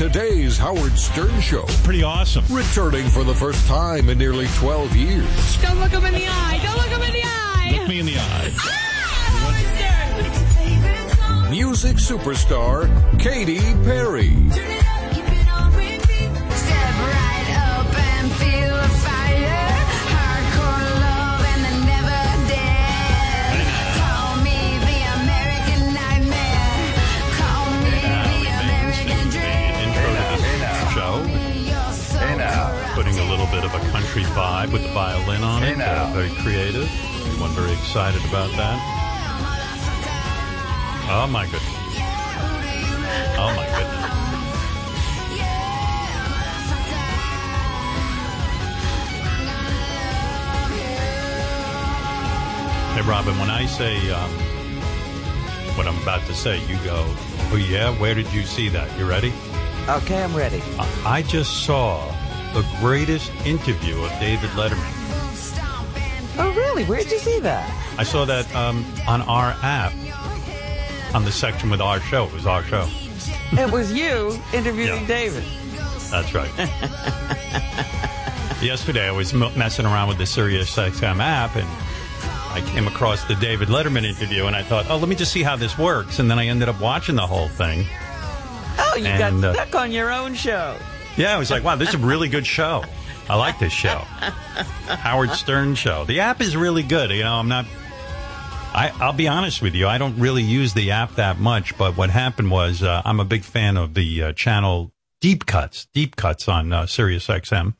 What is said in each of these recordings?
Today's Howard Stern Show. Pretty awesome. Returning for the first time in nearly 12 years. Don't look him in the eye. Don't look him in the eye. Look me in the eye. Ah, Music superstar Katy Perry. Bit of a country vibe with the violin on Hey it. now. Uh, very creative. Everyone very excited about that. Oh my goodness. Oh my goodness. Hey Robin, when I say um, what I'm about to say, you go, oh yeah, where did you see that? You ready? Okay, I'm ready. I I just saw the greatest interview of David Letterman. Oh, really? Where did you see that? I saw that um, on our app, on the section with our show. It was our show. It was you interviewing Yeah. David. That's right. Yesterday, I was m- messing around with the Sirius XM app, and I came across the David Letterman interview, and I thought, oh, let me just see how this works. And then I ended up watching the whole thing. Oh, you And, uh, got stuck on your own show. Yeah, I was like, wow, this is a really good show. I like this show. Howard Stern show. The app is really good. You know, I'm not. I, I'll be honest with you. I don't really use the app that much, but what happened was uh, I'm a big fan of the uh, channel Deep Cuts, Deep Cuts on uh, Sirius XM.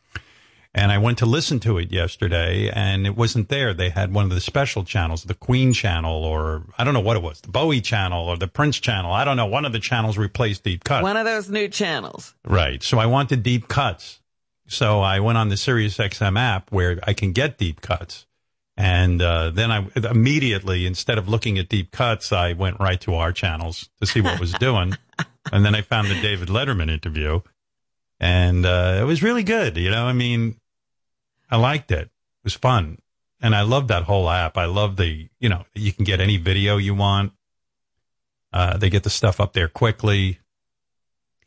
And I went to listen to it yesterday, and it wasn't there. They had one of the special channels, the Queen channel, or I don't know what it was, the Bowie channel or the Prince channel. I don't know. One of the channels replaced Deep Cuts. One of those new channels. Right. So I wanted deep cuts. So I went on the Sirius XM app where I can get deep cuts. And uh, then I immediately, instead of looking at deep cuts, I went right to our channels to see what was doing. and then I found the David Letterman interview. And uh, it was really good. You know, I mean, I liked it. It was fun. And I love that whole app. I love the, you know, you can get any video you want. Uh, they get the stuff up there quickly.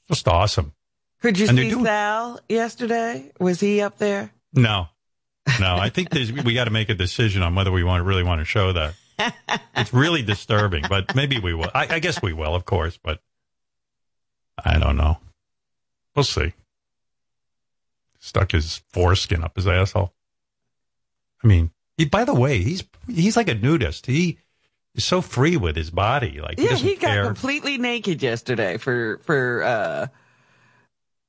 Just awesome. Could you And see doing- Sal yesterday? Was he up there? No, no. I think there's, we got to make a decision on whether we want to really want to show that. It's really disturbing, but maybe we will. I, I guess we will, of course, but I don't know. We'll see. Stuck his foreskin up his asshole. I mean, he, by the way, he's he's like a nudist. He is so free with his body. Like he yeah, doesn't he got care. completely naked yesterday for for uh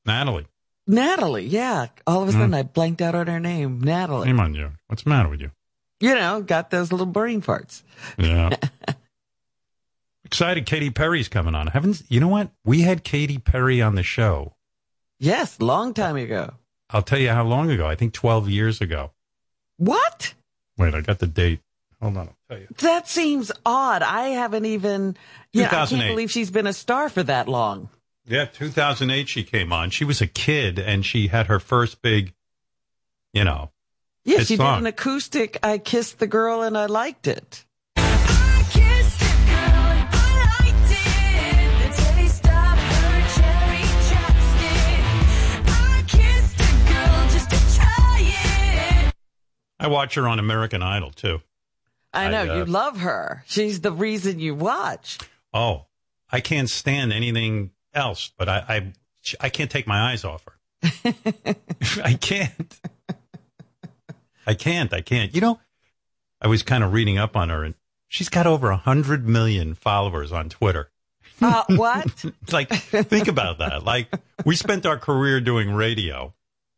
Natalie, Natalie. Yeah, all of a Hmm. sudden I blanked out on her name, Natalie. shame on you. What's the matter with you? You know, got those little brain farts. Yeah. Excited Katy Perry's coming on. Haven't you know what? We had Katy Perry on the show. Yes, long time ago. I'll tell you how long ago. I think 12 years ago. What? Wait, I got the date. Hold on, I'll tell you. That seems odd. I haven't even. Yeah, I can't believe she's been a star for that long. Yeah, 2008 she came on. She was a kid and she had her first big, you know. Yeah, she song. did an acoustic. I kissed the girl and I liked it. I watch her on American Idol too. I I, know uh, you love her. She's the reason you watch. Oh, I can't stand anything else, but I I, I can't take my eyes off her. I can't. I can't. I can't. You know, I was kind of reading up on her, and she's got over a hundred million followers on Twitter. Uh, what? Like, think about that. Like, we spent our career doing radio.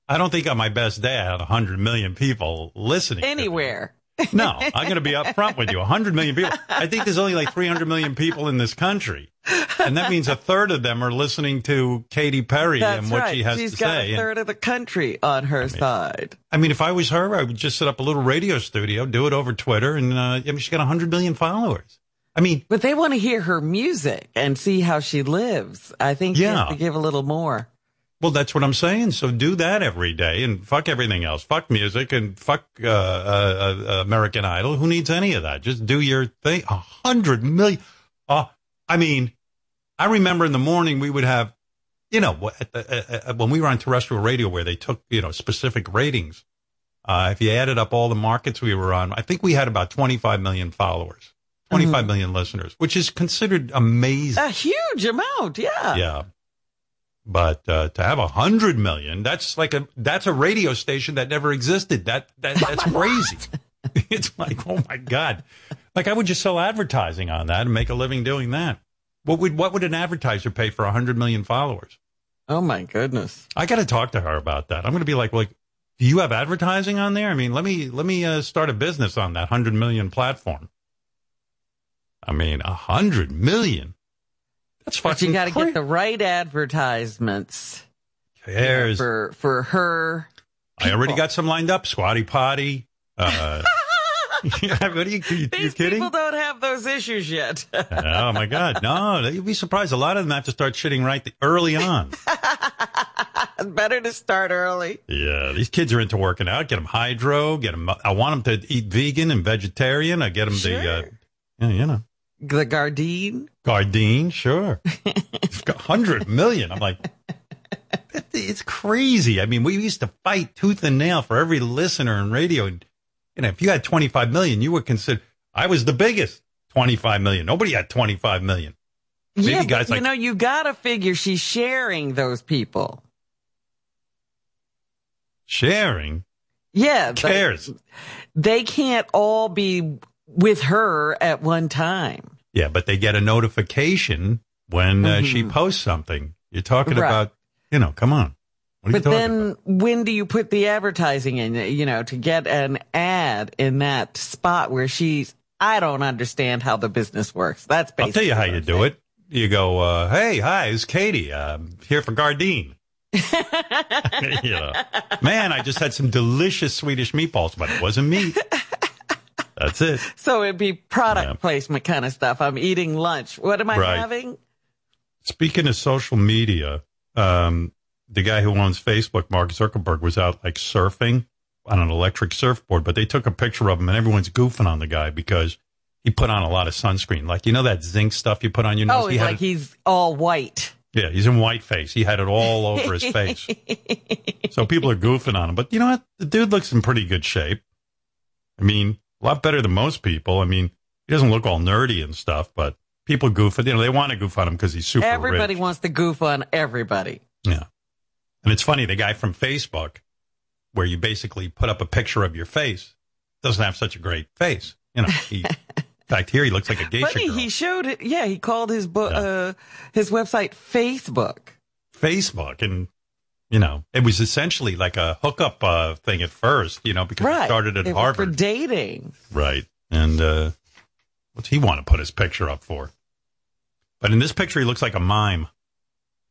I don't think on my best day I had a hundred million people listening. Anywhere. No, I'm going to be upfront with you. 100 million people. I think there's only like 300 million people in this country. And that means a third of them are listening to Katy Perry That's and what right. she has She's to got say. a And, third of the country on her side. I mean, if I was her, I would just set up a little radio studio, do it over Twitter, and uh, I mean, she's got 100 million followers. I mean, But they want to hear her music and see how she lives. I think Yeah. have to give a little more. Well, that's what I'm saying. So do that every day and fuck everything else. Fuck music and fuck uh, uh, uh, American Idol. Who needs any of that? Just do your thing. A hundred million. Uh, I mean, I remember in the morning we would have you know, at the, uh, uh, when we were on terrestrial radio where they took, you know, specific ratings, uh, if you added up all the markets we were on, I think we had about 25 million followers, twenty-five million listeners, which is considered amazing. A huge amount, yeah. Yeah. But uh, to have a hundred million, that's like a that's a radio station that never existed. That that that's crazy. it's like, oh my god! Like I would just sell advertising on that and make a living doing that. What would what would an advertiser pay for a hundred million followers? Oh my goodness. I got to talk to her about that. I'm going to be like, like, do you have advertising on there? I mean, let me let me uh, start a business on that hundred million platform. I mean, a hundred million. That's But you got to get the right advertisements Cares. for for her. I already got some lined up. Squatty Potty. Uh, what are you, you, you These kidding? people don't have those issues yet. oh my God. No, you'd be surprised. A lot of them have to start shitting right th- early on. Better to start early. yeah. These kids are into working out. Get them hydro. Get them, I want them to eat vegan and vegetarian. I get them the, uh, yeah, you know, The Gardein. Gardein. Sure. 100 million. I'm like, it's crazy. I mean, we used to fight tooth and nail for every listener in radio. And, know, if you had 25 million, you were considered, I was the biggest 25 million. Nobody had 25 million. Maybe yeah, guys like- you know, you got to figure she's sharing those people. Sharing Yeah, cares. They can't all be with her at one time. Yeah, but they get a notification when uh, she posts something. You're talking Mm-hmm. Right. about, you know, come on. What are But you then about? when do you put the advertising in, you know, to get an ad in that spot where she's, I don't understand how the business works. That's basically I'll tell you how you do it. You go, uh, hey, hi, it's Katy. I'm here for Gardein. you know, man, I just had some delicious Swedish meatballs, but it wasn't meat. That's it. So it'd be product Yeah. placement kind of stuff. I'm eating lunch. What am I Right. having? Speaking of social media, um, the guy who owns Facebook, Mark Zuckerberg, was out like surfing on an electric surfboard, but they took a picture of him and everyone's goofing on the guy because he put on a lot of sunscreen. Like, you know, that zinc stuff you put on your nose? Oh, he had like it- he's all white. yeah, he's in white face. He had it all over his face. So people are goofing on him. But you know what? The dude looks in pretty good shape. I mean, a lot better than most people. I mean, he doesn't look all nerdy and stuff, but people goof at, you know, they want to goof on him because he's super Everybody rich. wants to goof on everybody. Yeah. And it's funny, the guy from Facebook, where you basically put up a picture of your face, doesn't have such a great face. You know, he, in fact, here he looks like a geisha Funny, girl. he showed it. Yeah, he called his book, Yeah. uh, his website Facebook. Facebook. And, you know, it was essentially like a hookup uh, thing at first, you know, because Right. it started at It was Harvard. for dating. Right. And uh, what's he want to put his picture up for? But in this picture, he looks like a mime.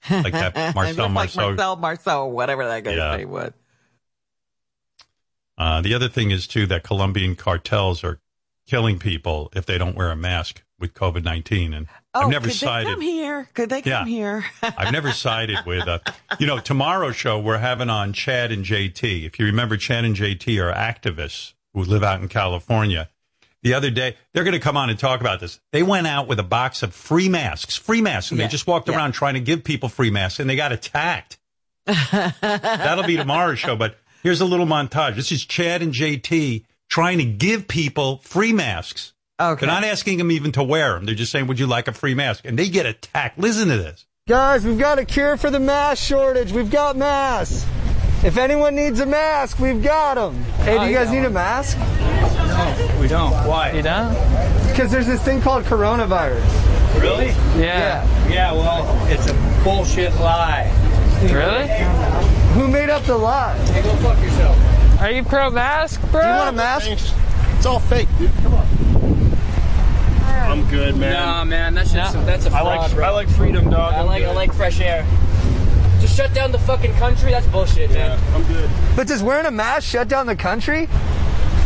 Like that Marcel Marceau. like Marcel Marceau, whatever that guy's Yeah. name was. Uh, the other thing is, too, that Colombian cartels are killing people if they don't wear a mask with COVID 19. And Oh, I've never could sided. they come here? Could they come Yeah. here? I've never sided with, uh, you know, tomorrow's show, we're having on Chad and JT. If you remember, Chad and JT are activists who live out in California. The other day, they're going to come on and talk about this. They went out with a box of free masks, free masks, and Yeah. they just walked Yeah. around trying to give people free masks, and they got attacked. That'll be tomorrow's show. But here's a little montage. This is Chad and JT trying to give people free masks. Okay. They're not asking them even to wear them. They're just saying, "Would you like a free mask?" And they get attacked. Listen to this. Guys, we've got a cure for the mask shortage. We've got masks. If anyone needs a mask, we've got them. Hey, do you guys need a mask? No, we don't. Why? You don't? Because there's this thing called coronavirus. Really? Yeah. Yeah, well, it's a bullshit lie. Really? Who made up the lie? Hey, go fuck yourself. Are you pro mask, bro? Do you want a mask? It's all fake, dude. Come on. I'm good, man. Nah, man, that's just that's a I fraud, like bro. I like freedom, dog. I I'm like I like fresh air. Just shut down the fucking country. That's bullshit, Yeah, man. I'm good. But does wearing a mask shut down the country?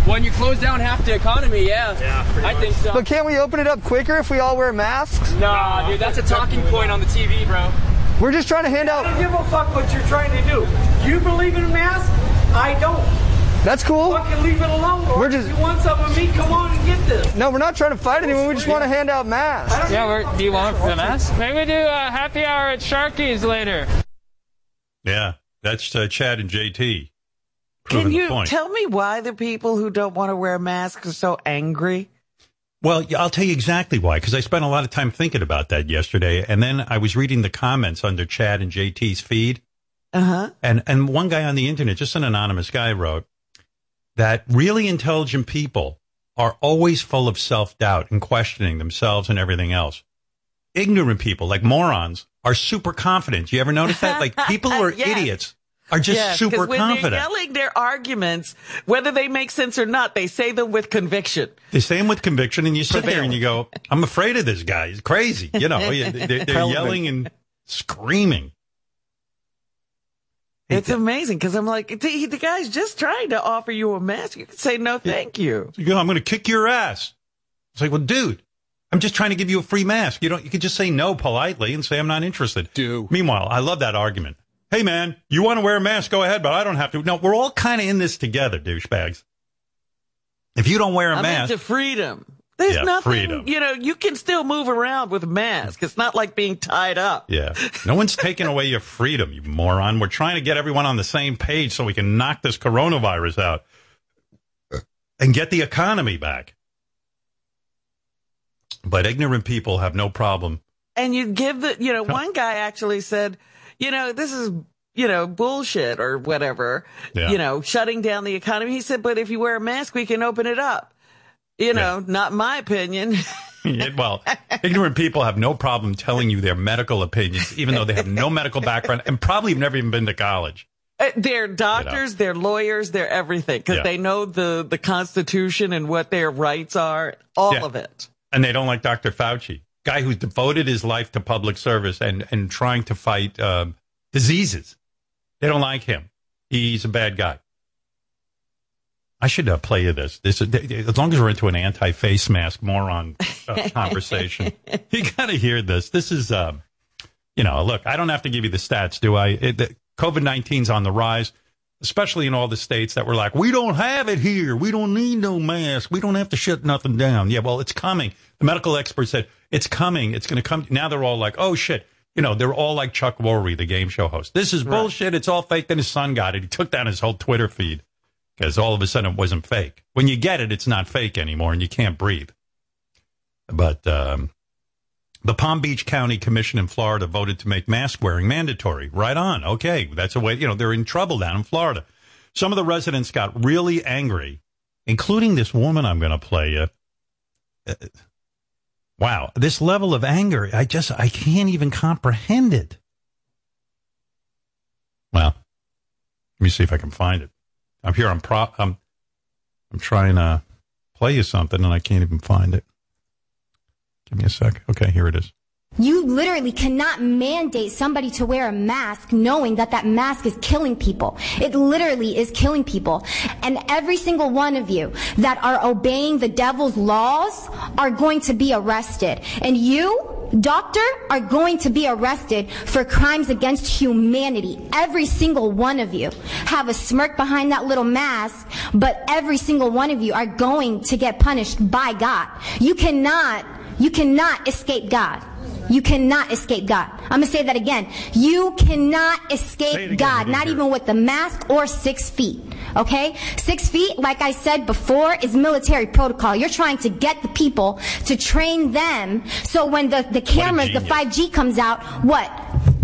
When you close down half the economy, yeah. Yeah, pretty I much. think so. But can't we open it up quicker if we all wear masks? Nah, dude, that's a talking point on the TV, bro. We're just trying to hand out. I don't give a fuck what you're trying to do. You believe in a mask? I don't. That's cool. Fucking leave it alone. Or We're just- if you want some of me, come on and get this. No, we're not trying to fight anyone. We just want to hand out masks. Yeah, we're, do you want the mask? Maybe we do a happy hour at Sharky's later. Yeah, that's uh, Chad and JT. Can you tell me why the people who don't want to wear masks are so angry? Well, I'll tell you exactly why, because I spent a lot of time thinking about that yesterday, and then I was reading the comments under Chad and JT's feed, Uh huh. and and one guy on the internet, just an anonymous guy, wrote that really intelligent people are always full of self doubt and questioning themselves and everything else. Ignorant people, like morons, are super confident. You ever notice that? Like people who are Yes. idiots are just Yes, 'cause super when confident. they're yelling their arguments, whether they make sense or not, they say them with conviction. They say them with conviction, and you sit there and you go, "I'm afraid of this guy. He's crazy." You know, they're, they're yelling and screaming. It's amazing because I'm like, the, the guy's just trying to offer you a mask. You can say no, thank you. You go, I'm going to kick your ass. It's like, well, dude, I'm just trying to give you a free mask. You don't. You could just say no politely and say I'm not interested. Do. Meanwhile, I love that argument. Hey, man, you want to wear a mask? Go ahead, but I don't have to. No, we're all kind of in this together, douchebags. If you don't wear a I'm mask, into freedom. There's Yeah, nothing, freedom. you know, you can still move around with a mask. It's not like being tied up. Yeah. No one's taking away your freedom, you moron. We're trying to get everyone on the same page so we can knock this coronavirus out and get the economy back. But ignorant people have no problem. And you give the, you know, one guy actually said, you know, this is, you know, bullshit or whatever, Yeah. you know, shutting down the economy. He said, but if you wear a mask, we can open it up. You know, not my opinion. Yeah, well, ignorant people have no problem telling you their medical opinions, even though they have no medical background and probably have never even been to college. Uh, They're doctors, they're lawyers, they're everything because Yeah. they know the, the Constitution and what their rights are, all Yeah. of it. And they don't like Dr. Fauci, guy who's devoted his life to public service and, and trying to fight um, diseases. They don't like him. He's a bad guy. I should uh, play you this. This as long as we're into an anti-face mask moron uh, conversation, you got to hear this. This is, um, you know, look. I don't have to give you the stats, do I? It, the, COVID 19's on the rise, especially in all the states that were like, we don't have it here. We don't need no mask. We don't have to shut nothing down. Yeah, well, it's coming. The medical experts said it's coming. It's going to come. Now they're all like, oh shit. You know, they're all like Chuck Woolery, the game show host. This is bullshit. It's all fake. Then his son got it. He took down his whole Twitter feed because all of a sudden it wasn't fake. When you get it, it's not fake anymore and you can't breathe. But um, the Palm Beach County Commission in Florida voted to make mask wearing mandatory. Right on. Okay. That's a way, you know, they're in trouble down in Florida. Some of the residents got really angry, including this woman I'm going to play you. Uh, wow. This level of anger, I just, I can't even comprehend it. Well, let me see if I can find it. I'm here. I'm pro. I'm. I'm trying to play you something, and I can't even find it. Give me a sec. Okay, here it is. You literally cannot mandate somebody to wear a mask knowing that that mask is killing people. It literally is killing people. And every single one of you that are obeying the devil's laws are going to be arrested. And you, doctor, are going to be arrested for crimes against humanity. Every single one of you have a smirk behind that little mask, but every single one of you are going to get punished by God. You cannot, you cannot escape God. You cannot escape God. I'm gonna say that again. You cannot escape God, not even with the mask or six feet. Okay? Six feet, like I said before, is military protocol. You're trying to get the people to train them so when the, the cameras, the 5G comes out, what?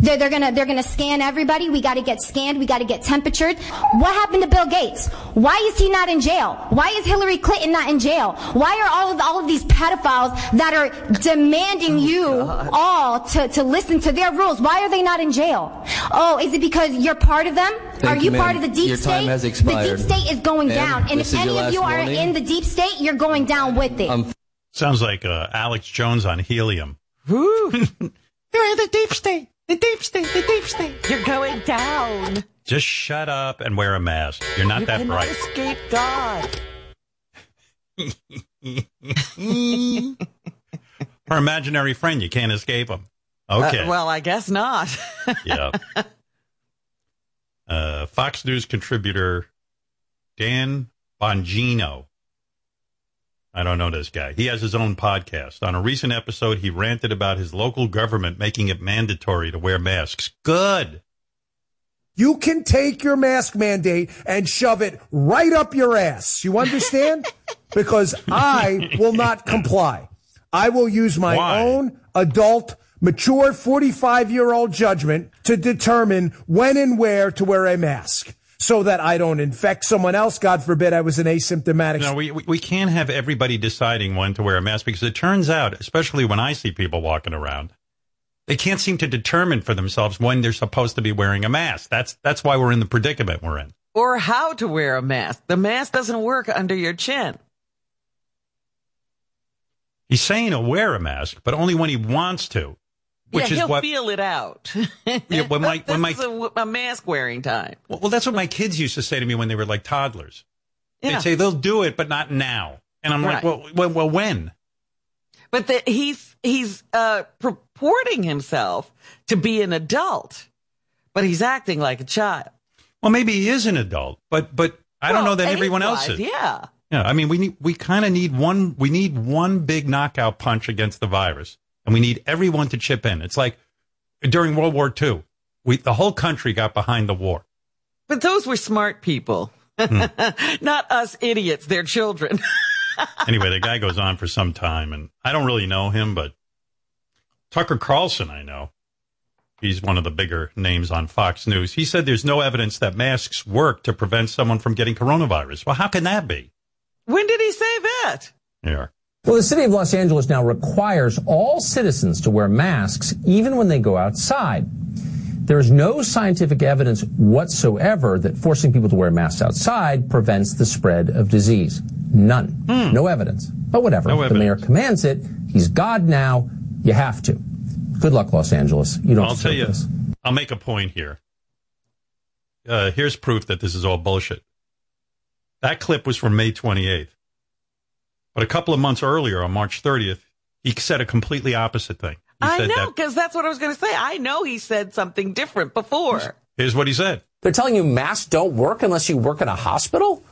They're, they're gonna they're gonna scan everybody. We got to get scanned. We got to get temperatured. What happened to Bill Gates? Why is he not in jail? Why is Hillary Clinton not in jail? Why are all of all of these pedophiles that are demanding you all to, to listen to their rules? Why are they not in jail? Oh, is it because you're part of them? Thank are you, you part of the deep Your state? time has expired. The deep state is going Ma'am, down, and if any of you are warning. in the deep state, you're going down with it. Sounds like uh, Alex Jones on helium. Woo! You're in the deep state. The deep state. The deep state. You're going down. Just shut up and wear a mask. You're not you that bright. escape God. Her imaginary friend, you can't escape him. Okay. Uh, well, I guess not. yeah. Uh, Fox News contributor Dan Bongino. I don't know this guy. He has his own podcast. On a recent episode, he ranted about his local government making it mandatory to wear masks. Good. You can take your mask mandate and shove it right up your ass. You understand? because I will not comply. I will use my Why? own adult, mature 45 year old judgment to determine when and where to wear a mask so that I don't infect someone else. God forbid I was an asymptomatic. No, we, we we can't have everybody deciding when to wear a mask because it turns out, especially when I see people walking around, they can't seem to determine for themselves when they're supposed to be wearing a mask. That's that's why we're in the predicament we're in. Or how to wear a mask. The mask doesn't work under your chin. He's saying he'll wear a mask, but only when he wants to, which yeah, is he'll what. feel it out. Yeah, when my- when my- is a, a mask wearing time. well, well, that's what my kids used to say to me when they were like toddlers. Yeah. They'd say they'll do it, but not now. And I'm like, Right. well, well, well, when? But the, he's he's uh, purporting himself to be an adult, but he's acting like a child. Well, maybe he is an adult, but but I don't know that everyone else is. Yeah. Yeah, I mean, we need we kind of need one. We need one big knockout punch against the virus, and we need everyone to chip in. It's like during World War II, we the whole country got behind the war. But those were smart people, Hmm. not us idiots. Their children. Anyway, the guy goes on for some time, and I don't really know him, but Tucker Carlson, I know. He's one of the bigger names on Fox News. He said there's no evidence that masks work to prevent someone from getting coronavirus. Well, how can that be? when did he say that? Yeah. Well, the city of Los Angeles now requires all citizens to wear masks even when they go outside. There is no scientific evidence whatsoever that forcing people to wear masks outside prevents the spread of disease. None. No evidence. But whatever. No If the mayor commands it. He's God now. You have to. Good luck, Los Angeles. You don't I'll tell you, this. I'll make a point here. Uh, here's proof that this is all bullshit. That clip was from May 28th. But a couple of months earlier, on March 30th, he said a completely opposite thing. He I said know, that. because that's what I was going to say. I know he said something different before. Here's what he said. They're telling you masks don't work unless you work in a hospital?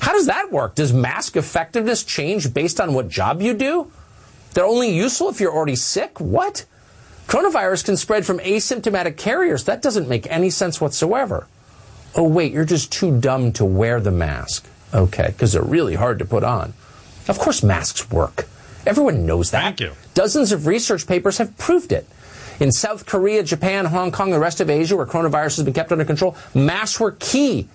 How does that work? Does mask effectiveness change based on what job you do? They're only useful if you're already sick? What? Coronavirus can spread from asymptomatic carriers. That doesn't make any sense whatsoever. Oh, wait, you're just too dumb to wear the mask. Okay, because they're really hard to put on. Of course, masks work. Everyone knows that. Thank you. Dozens of research papers have proved it. In South Korea, Japan, Hong Kong, the rest of Asia, where coronavirus has been kept under control, masks were key.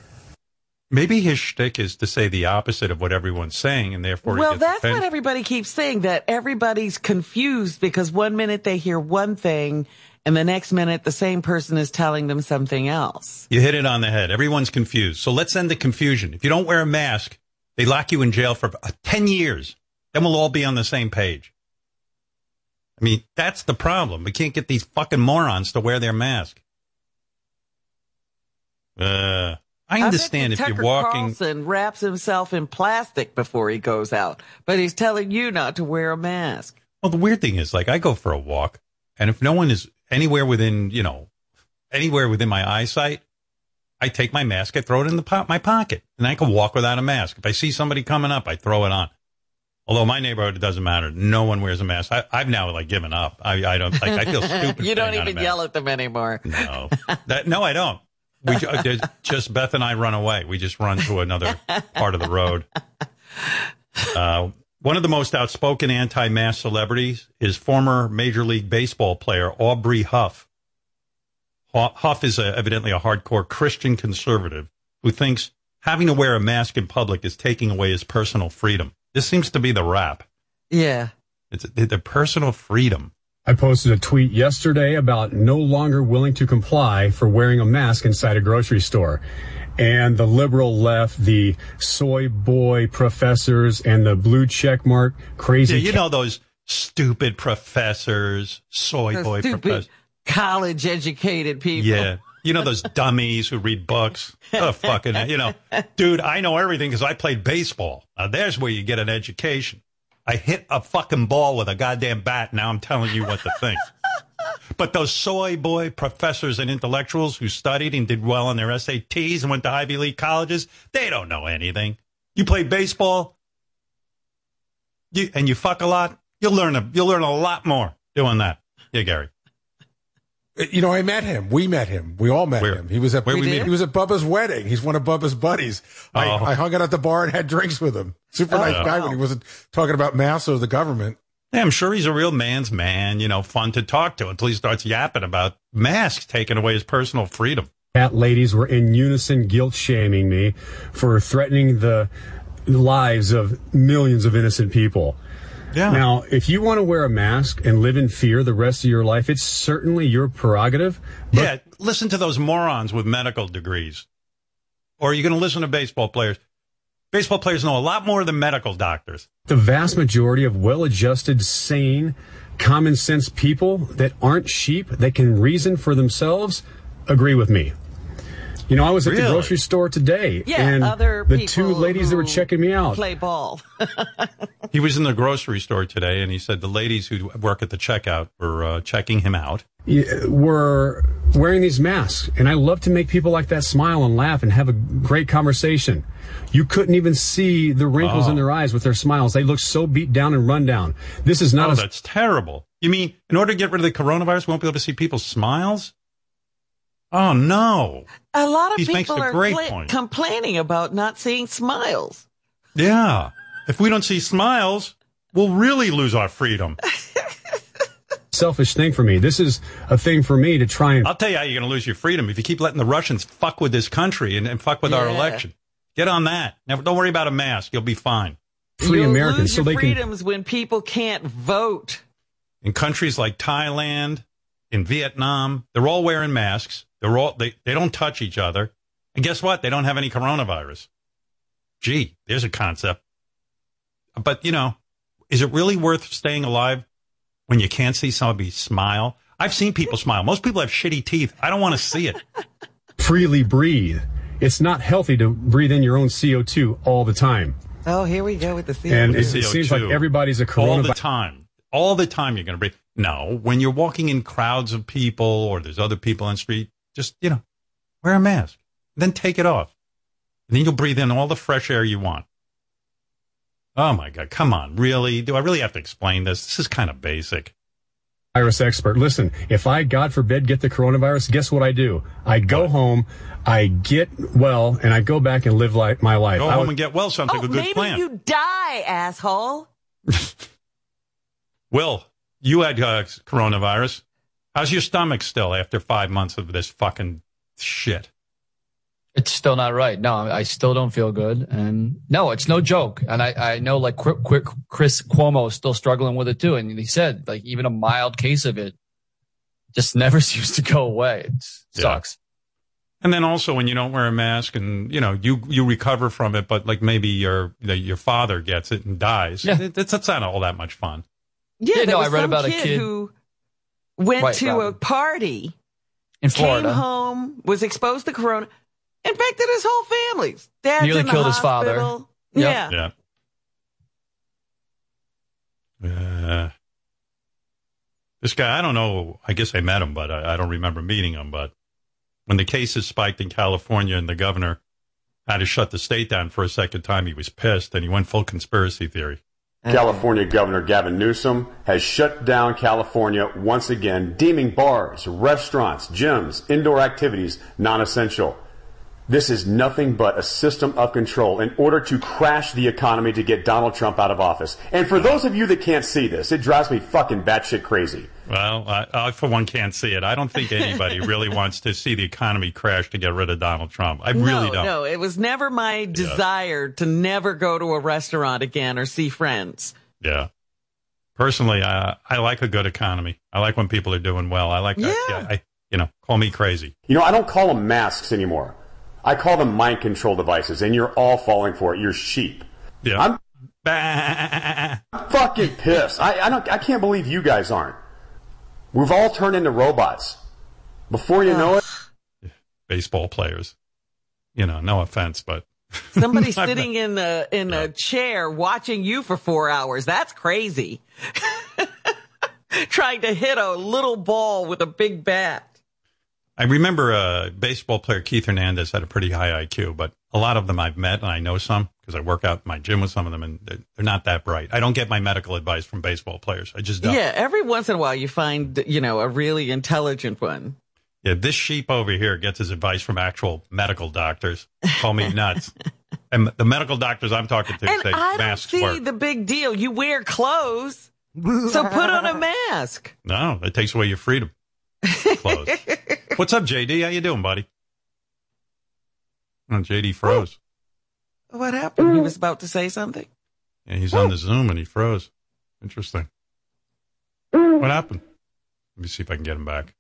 Maybe his shtick is to say the opposite of what everyone's saying, and therefore he Well, gets that's offended. what everybody keeps saying, that everybody's confused because one minute they hear one thing and the next minute the same person is telling them something else. You hit it on the head. Everyone's confused. So let's end the confusion. If you don't wear a mask, they lock you in jail for uh, 10 years. Then we'll all be on the same page. I mean, that's the problem. We can't get these fucking morons to wear their mask. Uh, I understand bet if you're walking. Carlson wraps himself in plastic before he goes out, but he's telling you not to wear a mask. Well, the weird thing is, like, I go for a walk, and if no one is anywhere within, you know, anywhere within my eyesight, I take my mask, I throw it in the po- my pocket, and I can walk without a mask. If I see somebody coming up, I throw it on. Although my neighborhood, it doesn't matter. No one wears a mask. I, I've now like given up. I, I don't like. I feel stupid. you don't putting on a even yell at them anymore. No, that, no, I don't. We just Beth and I run away. We just run to another part of the road. Uh, one of the most outspoken anti-mask celebrities is former Major League Baseball player Aubrey Huff. Hu- Huff is a, evidently a hardcore Christian conservative who thinks having to wear a mask in public is taking away his personal freedom. This seems to be the rap. Yeah. It's the, the personal freedom. I posted a tweet yesterday about no longer willing to comply for wearing a mask inside a grocery store. And the liberal left, the soy boy professors, and the blue check mark crazy. Yeah, you know those stupid professors, soy Those boy stupid professors. College educated people. Yeah. You know those dummies who read books? Oh, fucking, you know, dude, I know everything because I played baseball. Now, there's where you get an education. I hit a fucking ball with a goddamn bat. Now I'm telling you what to think. but those soy boy professors and intellectuals who studied and did well on their SATs and went to Ivy League colleges, they don't know anything. You play baseball, you, and you fuck a lot, you'll learn a, you'll learn a lot more doing that. Yeah, Gary. You know, I met him. We met him. We all met him. He was at where we he, meet him? was at Bubba's wedding. He's one of Bubba's buddies. I, Oh. I hung out at the bar and had drinks with him. Super oh, nice Oh. guy when he wasn't talking about mass or the government. Yeah, I'm sure he's a real man's man, you know, fun to talk to until he starts yapping about masks taking away his personal freedom. That ladies were in unison guilt shaming me for threatening the lives of millions of innocent people. Yeah. Now, if you want to wear a mask and live in fear the rest of your life, it's certainly your prerogative. But yeah, listen to those morons with medical degrees. Or are you going to listen to baseball players? Baseball players know a lot more than medical doctors. the vast majority of well-adjusted, sane, common sense people that aren't sheep, that can reason for themselves, agree with me. You know, I was at the grocery store today, Yeah, and other the two ladies that were checking me out. Play ball. He was in the grocery store today, and he said the ladies who work at the checkout were uh, checking him out. y- were wearing these masks. And I love to make people like that smile and laugh and have a great conversation. You couldn't even see the wrinkles Oh. in their eyes with their smiles. They look so beat down and run down. This is not oh, a that's terrible. You mean in order to get rid of the coronavirus, we won't be able to see people's smiles? Oh no! A lot of He makes people a are great pla- point. complaining about not seeing smiles. Yeah, if we don't see smiles, we'll really lose our freedom. selfish thing for me. This is a thing for me to try and I'll tell you how you're going to lose your freedom if you keep letting the Russians fuck with this country and, and fuck with our election. Get on that. Now, don't worry about a mask. You'll be fine. free You'll Americans lose so your they can freedoms when people can't vote. In countries like Thailand, in Vietnam, they're all wearing masks. They're all they, they don't touch each other. And guess what? They don't have any coronavirus. Gee, there's a concept. But you know, is it really worth staying alive when you can't see somebody smile? I've seen people smile. Most people have shitty teeth. I don't want to see it. freely breathe. It's not healthy to breathe in your own CO2 all the time. Oh, here we go with the CO2. And it, it seems like everybody's a coronavirus. all the coronavirus. time. All the time you're going to breathe. No, when you're walking in crowds of people or there's other people on the street, just, you know, wear a mask. Then take it off. And then you'll breathe in all the fresh air you want. Oh my God. Come on. Really? Do I really have to explain this? This is kind of basic. virus expert. Listen, if I, God forbid, get the coronavirus, guess what I do? I go home, I get well, and I go back and live like my life. Go I home would- and get well. Sounds oh, like a good maybe plan. you die, asshole. Will, you had uh, coronavirus. How's your stomach still after five months of this fucking shit? It's still not right. No, I still don't feel good. And no, it's no joke. And I, I know like Qu- Qu- Chris Cuomo is still struggling with it too. And he said like even a mild case of it just never seems to go away. It sucks. And then also when you don't wear a mask and you know you you recover from it, but like maybe your your father gets it and dies. Yeah. It, it's that's not all that much fun. Yeah, Yeah, no, I read some about a kid, kid- who went Right, to a party, In came home, was exposed to corona, infected his whole family. Dad's Nearly in the killed his father. Yep. Yeah. Yeah. Uh, this guy, I don't know. I guess I met him, but I, I don't remember meeting him. But when the cases spiked in California and the governor had to shut the state down for a second time, he was pissed and he went full conspiracy theory. Uh-huh. California Governor Gavin Newsom has shut down California once again, deeming bars, restaurants, gyms, indoor activities non essential. This is nothing but a system of control in order to crash the economy to get Donald Trump out of office. And for those of you that can't see this, it drives me fucking batshit crazy. Well, I, I for one can't see it. I don't think anybody really wants to see the economy crash to get rid of Donald Trump. I really no, don't. no, it was never my desire to never go to a restaurant again or see friends. Yeah. Personally, uh, I like a good economy. I like when people are doing well. I like, Yeah. I, I, you know, call me crazy. You know, I don't call them masks anymore. I call them mind control devices, and you're all falling for it. You're sheep. Yeah. I'm fucking pissed. I, I don't. I can't believe you guys aren't. We've all turned into robots. Before you know it, Baseball players. You know, no offense, but Somebody sitting in a in a chair watching you for four hours. That's crazy. Trying to hit a little ball with a big bat. I remember uh, baseball player Keith Hernandez had a pretty high IQ, but a lot of them I've met and I know some because I work out in my gym with some of them, and they're, they're not that bright. I don't get my medical advice from baseball players. I just don't. Yeah, every once in a while you find, you know, a really intelligent one. Yeah, this sheep over here gets his advice from actual medical doctors. Call me nuts. and the medical doctors I'm talking to And say I don't see work. the big deal. You wear clothes, so put on a mask. No, it takes away your freedom. Clothes. What's up, JD? How you doing, buddy? Oh, JD froze. What happened? He was about to say something. Yeah, he's on the Zoom and he froze. Interesting. What happened? Let me see if I can get him back.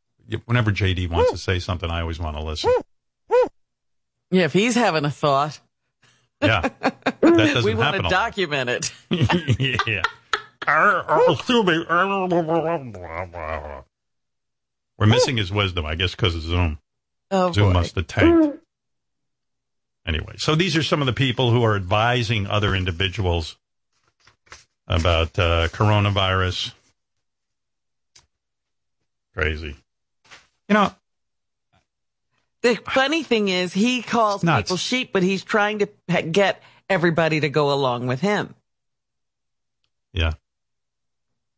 Whenever JD wants to say something, I always want to listen. Yeah, if he's having a thought, Yeah, that doesn't we want happen. to document it. yeah. Excuse me. We're missing his wisdom, I guess, because of Zoom. Oh, Zoom boy. must have tanked. Anyway, so these are some of the people who are advising other individuals about uh, coronavirus. Crazy. You know, The funny thing is, he calls nuts. people sheep, but he's trying to get everybody to go along with him. yeah.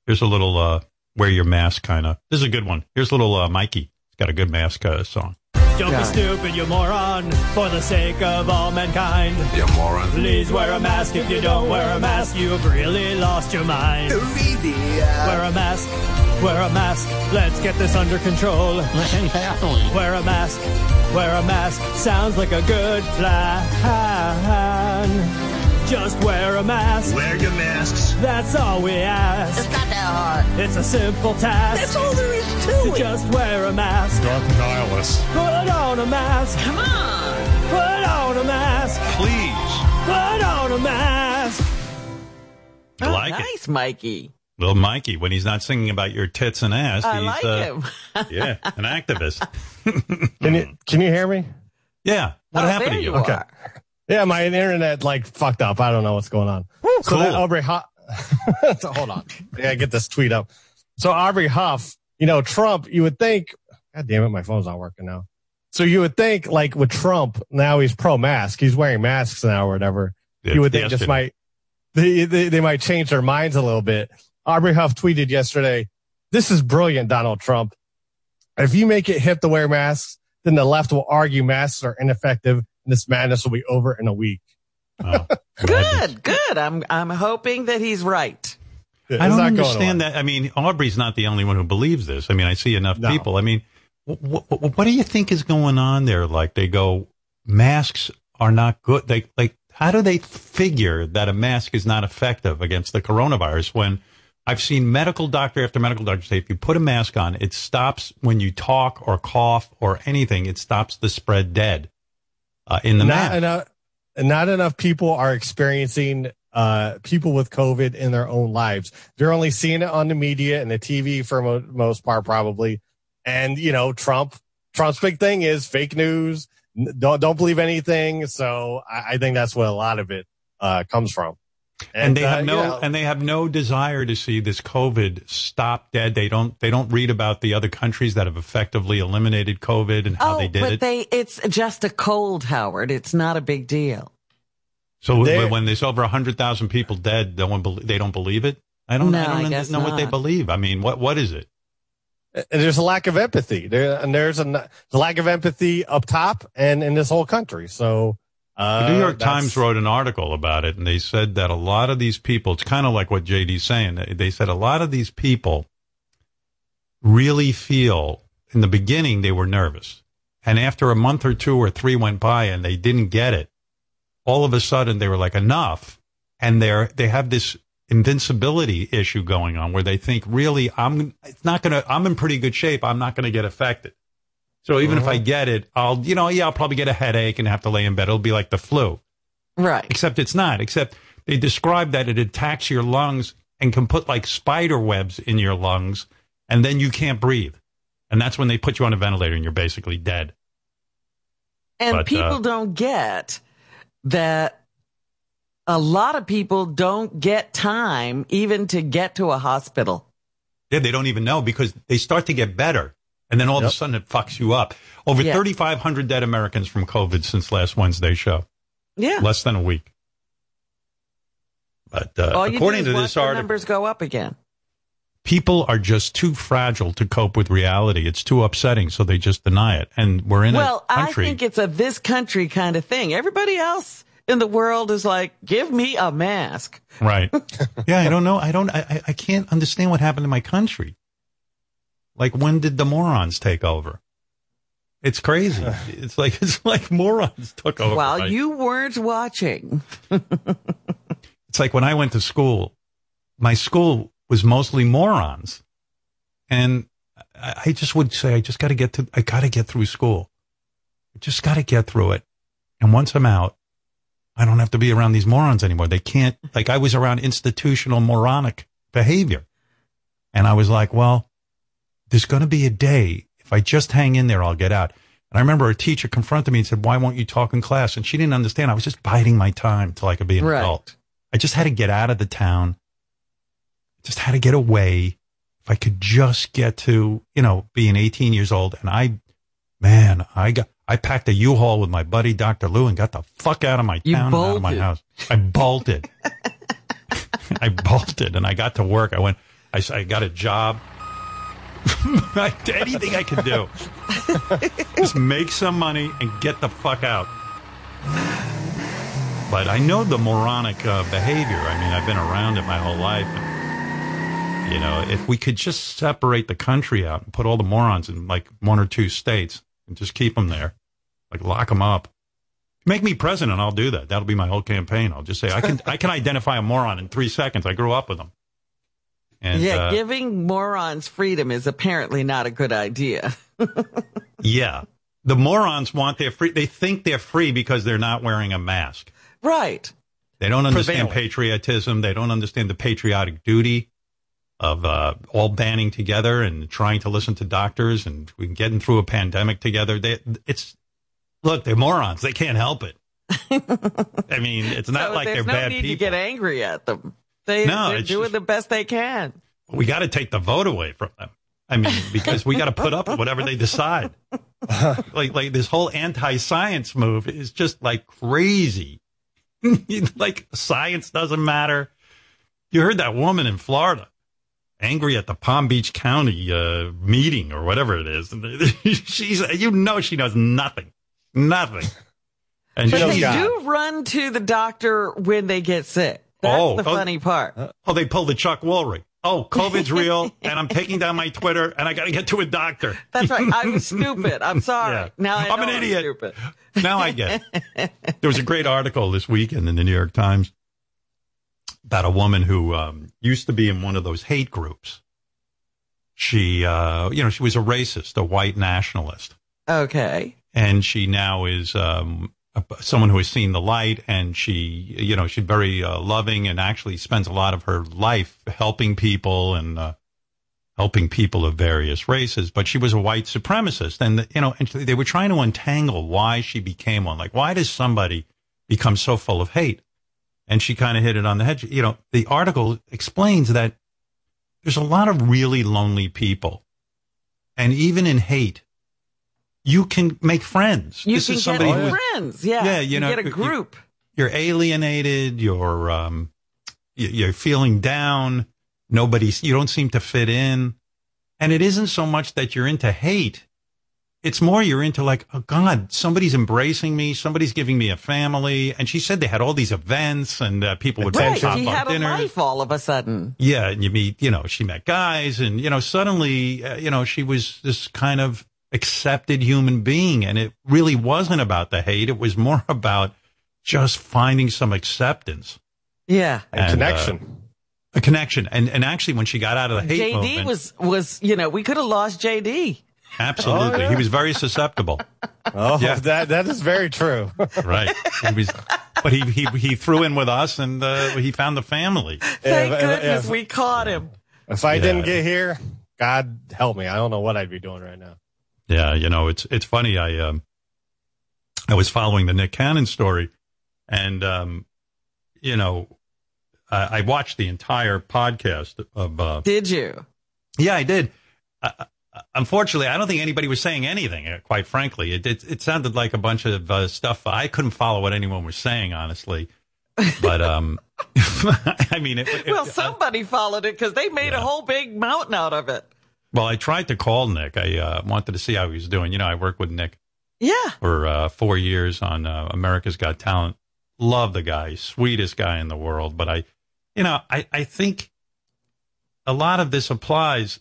Here's a little uh, wear your mask kind of. This is a good one. Here's a little uh, Mikey. He's got a good mask uh, song. Don't be stupid, you moron, for the sake of all mankind. You moron. Please wear a mask. If you don't wear a mask, you've really lost your mind. Wear a mask. Wear a mask. Let's get this under control. wear a mask. Wear a mask. Sounds like a good plan. Just wear a mask. Wear your masks. That's all we ask. It's not that hard. It's a simple task. That's all there is to, it. Just wear a mask. Dark and guileless. Put on a mask. Come on. Put on a mask. Please. Put on a mask. I Oh, like it. nice, Mikey. Little Mikey, when he's not singing about your tits and ass, I he's like uh, him. yeah, an activist. Can you can you hear me? Yeah. What Oh, happened there to you? you Okay. are. Yeah, my internet like fucked up. I don't know what's going on. So cool. Aubrey Huff. so hold on. Yeah, get this tweet up. So Aubrey Huff, you know, Trump, you would think, God damn it, my phone's not working now. So you would think like with Trump, now he's pro mask. He's wearing masks now or whatever. Yeah, you would think just might, they, they, they might change their minds a little bit. Aubrey Huff tweeted yesterday, this is brilliant, Donald Trump. If you make it hip to wear masks, then the left will argue masks are ineffective this madness will be over in a week. Oh, Good, good. I'm I'm hoping that he's right. I don't not understand that. I mean, Aubrey's not the only one who believes this. I mean, I see enough No. people. I mean, what, what, what do you think is going on there? Like they go, masks are not good. They like, how do they figure that a mask is not effective against the coronavirus when I've seen medical doctor after medical doctor say if you put a mask on, it stops when you talk or cough or anything. It stops the spread dead uh, in the not mask. enough, not enough people are experiencing uh, people with COVID in their own lives. They're only seeing it on the media and the TV for mo- most part, probably. And you know, Trump, Trump's big thing is fake news. N- Don't don't believe anything. So I, I think that's what a lot of it uh, comes from. And they uh, have no you know, and they have no desire to see this COVID stop dead. They don't they don't read about the other countries that have effectively eliminated COVID and how oh, they did but it. they it's just a cold, Howard. It's not a big deal. so They- when when there's over hundred thousand people dead, no one belie- they don't believe it. I don't. No, I don't I guess know what they believe. I mean, what what is it? and there's a lack of empathy there, and there's a lack of empathy up top and in this whole country. So The New uh, York that's- Times wrote an article about it, and they said that a lot of these people, it's kind of like what JD's saying. They- They said a lot of these people really feel in the beginning they were nervous. And after a month or two or three went by and they didn't get it, all of a sudden they were like, enough. And they're, they have this invincibility issue going on where they think, really, I'm, it's not going to, I'm in pretty good shape. I'm not going to get affected. So even if I get it, I'll, you know, yeah, I'll probably get a headache and have to lay in bed. It'll be like the flu. Right. Except it's not. Except they describe that it attacks your lungs and can put like spider webs in your lungs, and then you can't breathe. And that's when they put you on a ventilator and you're basically dead. And But, people uh, don't get that a lot of people don't get time even to get to a hospital. Yeah, they don't even know because they start to get better. And then all of a sudden it fucks you up. Over Yeah. 3,500 dead Americans from COVID since last Wednesday's show. Yeah. Less than a week. But uh, according to this article, numbers go up again. people are just too fragile to cope with reality. It's too upsetting, so they just deny it. And we're in well, a I country. think it's a this country kind of thing. Everybody else in the world is like, give me a mask. Right. yeah, I don't know. I don't. I, I- I can't understand what happened to my country. Like, when did the morons take over? It's crazy. Uh. it's like it's like morons took over. While right? you weren't watching. It's like when I went to school. My school was mostly morons, and I, I just would say, I just got to get to. I got to get through school. I just got to get through it. And once I'm out, I don't have to be around these morons anymore. They can't, like, I was around institutional moronic behavior. And I was like, well, there's going to be a day, if I just hang in there, I'll get out. And I remember a teacher confronted me and said, why won't you talk in class? And she didn't understand. I was just biding my time till I could be an Right. adult. I just had to get out of the town. Just had to get away. If I could just get to, you know, being 18 years old. And I, man, I got, I packed a U-Haul with my buddy, Dr. Lou, and got the fuck out of my You town and out of my house. I bolted. I bolted and I got to work. I went, I, I got a job. Anything I can do. Just make some money and get the fuck out. But I know the moronic uh, behavior. I mean, I've been around it my whole life. And, you know, if we could just separate the country out and put all the morons in like one or two states and just keep them there, like lock them up. Make me president, I'll do that. That'll be my whole campaign. I'll just say I can I can identify a moron in three seconds. I grew up with them. And yeah, uh, giving morons freedom is apparently not a good idea. yeah, the morons want their free. They think they're free because they're not wearing a mask. right. They don't understand Prevailing. patriotism. They don't understand the patriotic duty of uh, all banding together and trying to listen to doctors and getting through a pandemic together. They, it's look, they're morons. They can't help it. I mean, it's not So like they're no bad need people. to get angry at them. They, No, they're it's doing the best they can. we got to take the vote away from them. I mean, because we got to put up with whatever they decide. like, like this whole anti-science move is just like crazy. like science doesn't matter. You heard that woman in Florida angry at the Palm Beach County uh, meeting or whatever it is. She's, you know, she knows nothing, nothing. And But they she's- do run to the doctor when they get sick. That's Oh, the oh. funny part. Oh, they pulled the Chuck Woolery. Oh, COVID's real, and I'm taking down my Twitter, and I got to get to a doctor. That's right. I was stupid. I'm sorry. Yeah. Now I I'm an idiot. stupid. Now I get. it. There was a great article this weekend in the New York Times about a woman who um, used to be in one of those hate groups. She, uh, you know, she was a racist, a white nationalist, Okay. and she now is um, someone who has seen the light, and she, you know, she's very uh, loving and actually spends a lot of her life helping people and uh, helping people of various races. But she was a white supremacist, and you know, and they were trying to untangle why she became one. Like, why does somebody become so full of hate? And she kind of hit it on the head. You know, the article explains that there's a lot of really lonely people, and even in hate. You can make friends. You this can is somebody get friends. Yeah. Yeah, you know, get a group. you're alienated you're um you're feeling down nobody's you don't seem to fit in and it isn't so much that you're into hate it's more you're into like oh god somebody's embracing me somebody's giving me a family and she said they had all these events and uh, people would right. pop She had a life all of a sudden. yeah, and you meet, you know, she met guys, and you know, suddenly, uh, you know, she was this kind of accepted human being, and it really wasn't about the hate; it was more about just finding some acceptance Yeah. and, connection. uh, a connection. And and actually, when she got out of the hate JD movement, was was you know we could have lost JD. absolutely, he was very susceptible. Oh, Yeah. that that is very true. right? He was, but he he he threw in with us, and uh, he found the family. Thank If- if- goodness if- we caught him. If I Yeah. didn't get here, God help me. I don't know what I'd be doing right now. Yeah, you know, it's it's funny. I um, I was following the Nick Cannon story, and um, you know, I, I watched the entire podcast of. Uh, Did you? yeah, I did. Uh, uh, unfortunately, I don't think anybody was saying anything. uh, Quite frankly, it it, it sounded like a bunch of uh, stuff. I couldn't follow what anyone was saying, honestly. But um, I mean, it, it- Well, somebody followed it because they made a whole big mountain out of it. Well, I tried to call Nick. I uh, wanted to see how he was doing. You know, I worked with Nick Yeah. for uh, four years on uh, America's Got Talent. Love the guy, sweetest guy in the world. But I, you know, I, I think a lot of this applies.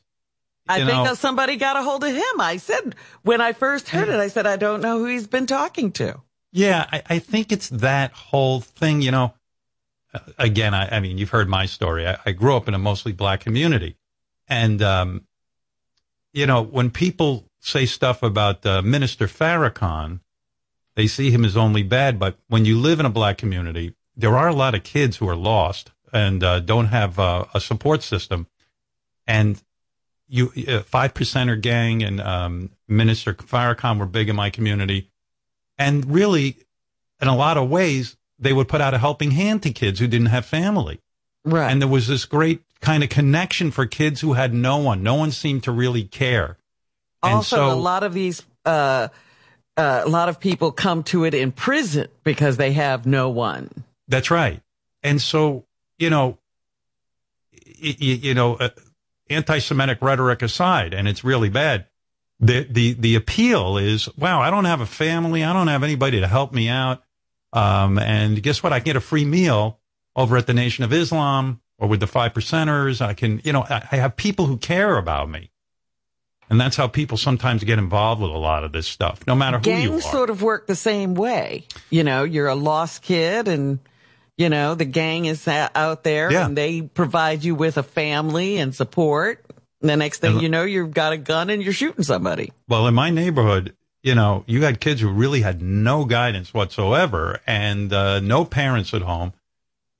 I think know, somebody got a hold of him. I said, when I first heard it, I said, I don't know who he's been talking to. Yeah, I, I think it's that whole thing. You know, uh, again, I, I mean, you've heard my story. I, I grew up in a mostly black community, and um, you know, when people say stuff about uh, Minister Farrakhan, they see him as only bad. But when you live in a black community, there are a lot of kids who are lost and uh, don't have uh, a support system, and you uh, five percenter gang and um, Minister Farrakhan were big in my community, and really, in a lot of ways, they would put out a helping hand to kids who didn't have family. Right. And there was this great kind of connection for kids who had no one. No one seemed to really care. And Also, so, a lot of these, uh, uh, a lot of people come to it in prison because they have no one. That's right. And so, you know, y- y- you know, uh, anti-Semitic rhetoric aside, and it's really bad. The, the, the appeal is, wow, I don't have a family. I don't have anybody to help me out. Um, and guess what? I can get a free meal over at the Nation of Islam or with the five percenters. I can, you know, I, I have people who care about me. And that's how people sometimes get involved with a lot of this stuff, no matter who you are. Gangs sort of work the same way. You know, you're a lost kid and, you know, the gang is out there Yeah. and they provide you with a family and support. And the next thing And- you know, you've got a gun and you're shooting somebody. Well, in my neighborhood, you know, you had kids who really had no guidance whatsoever and uh, no parents at home.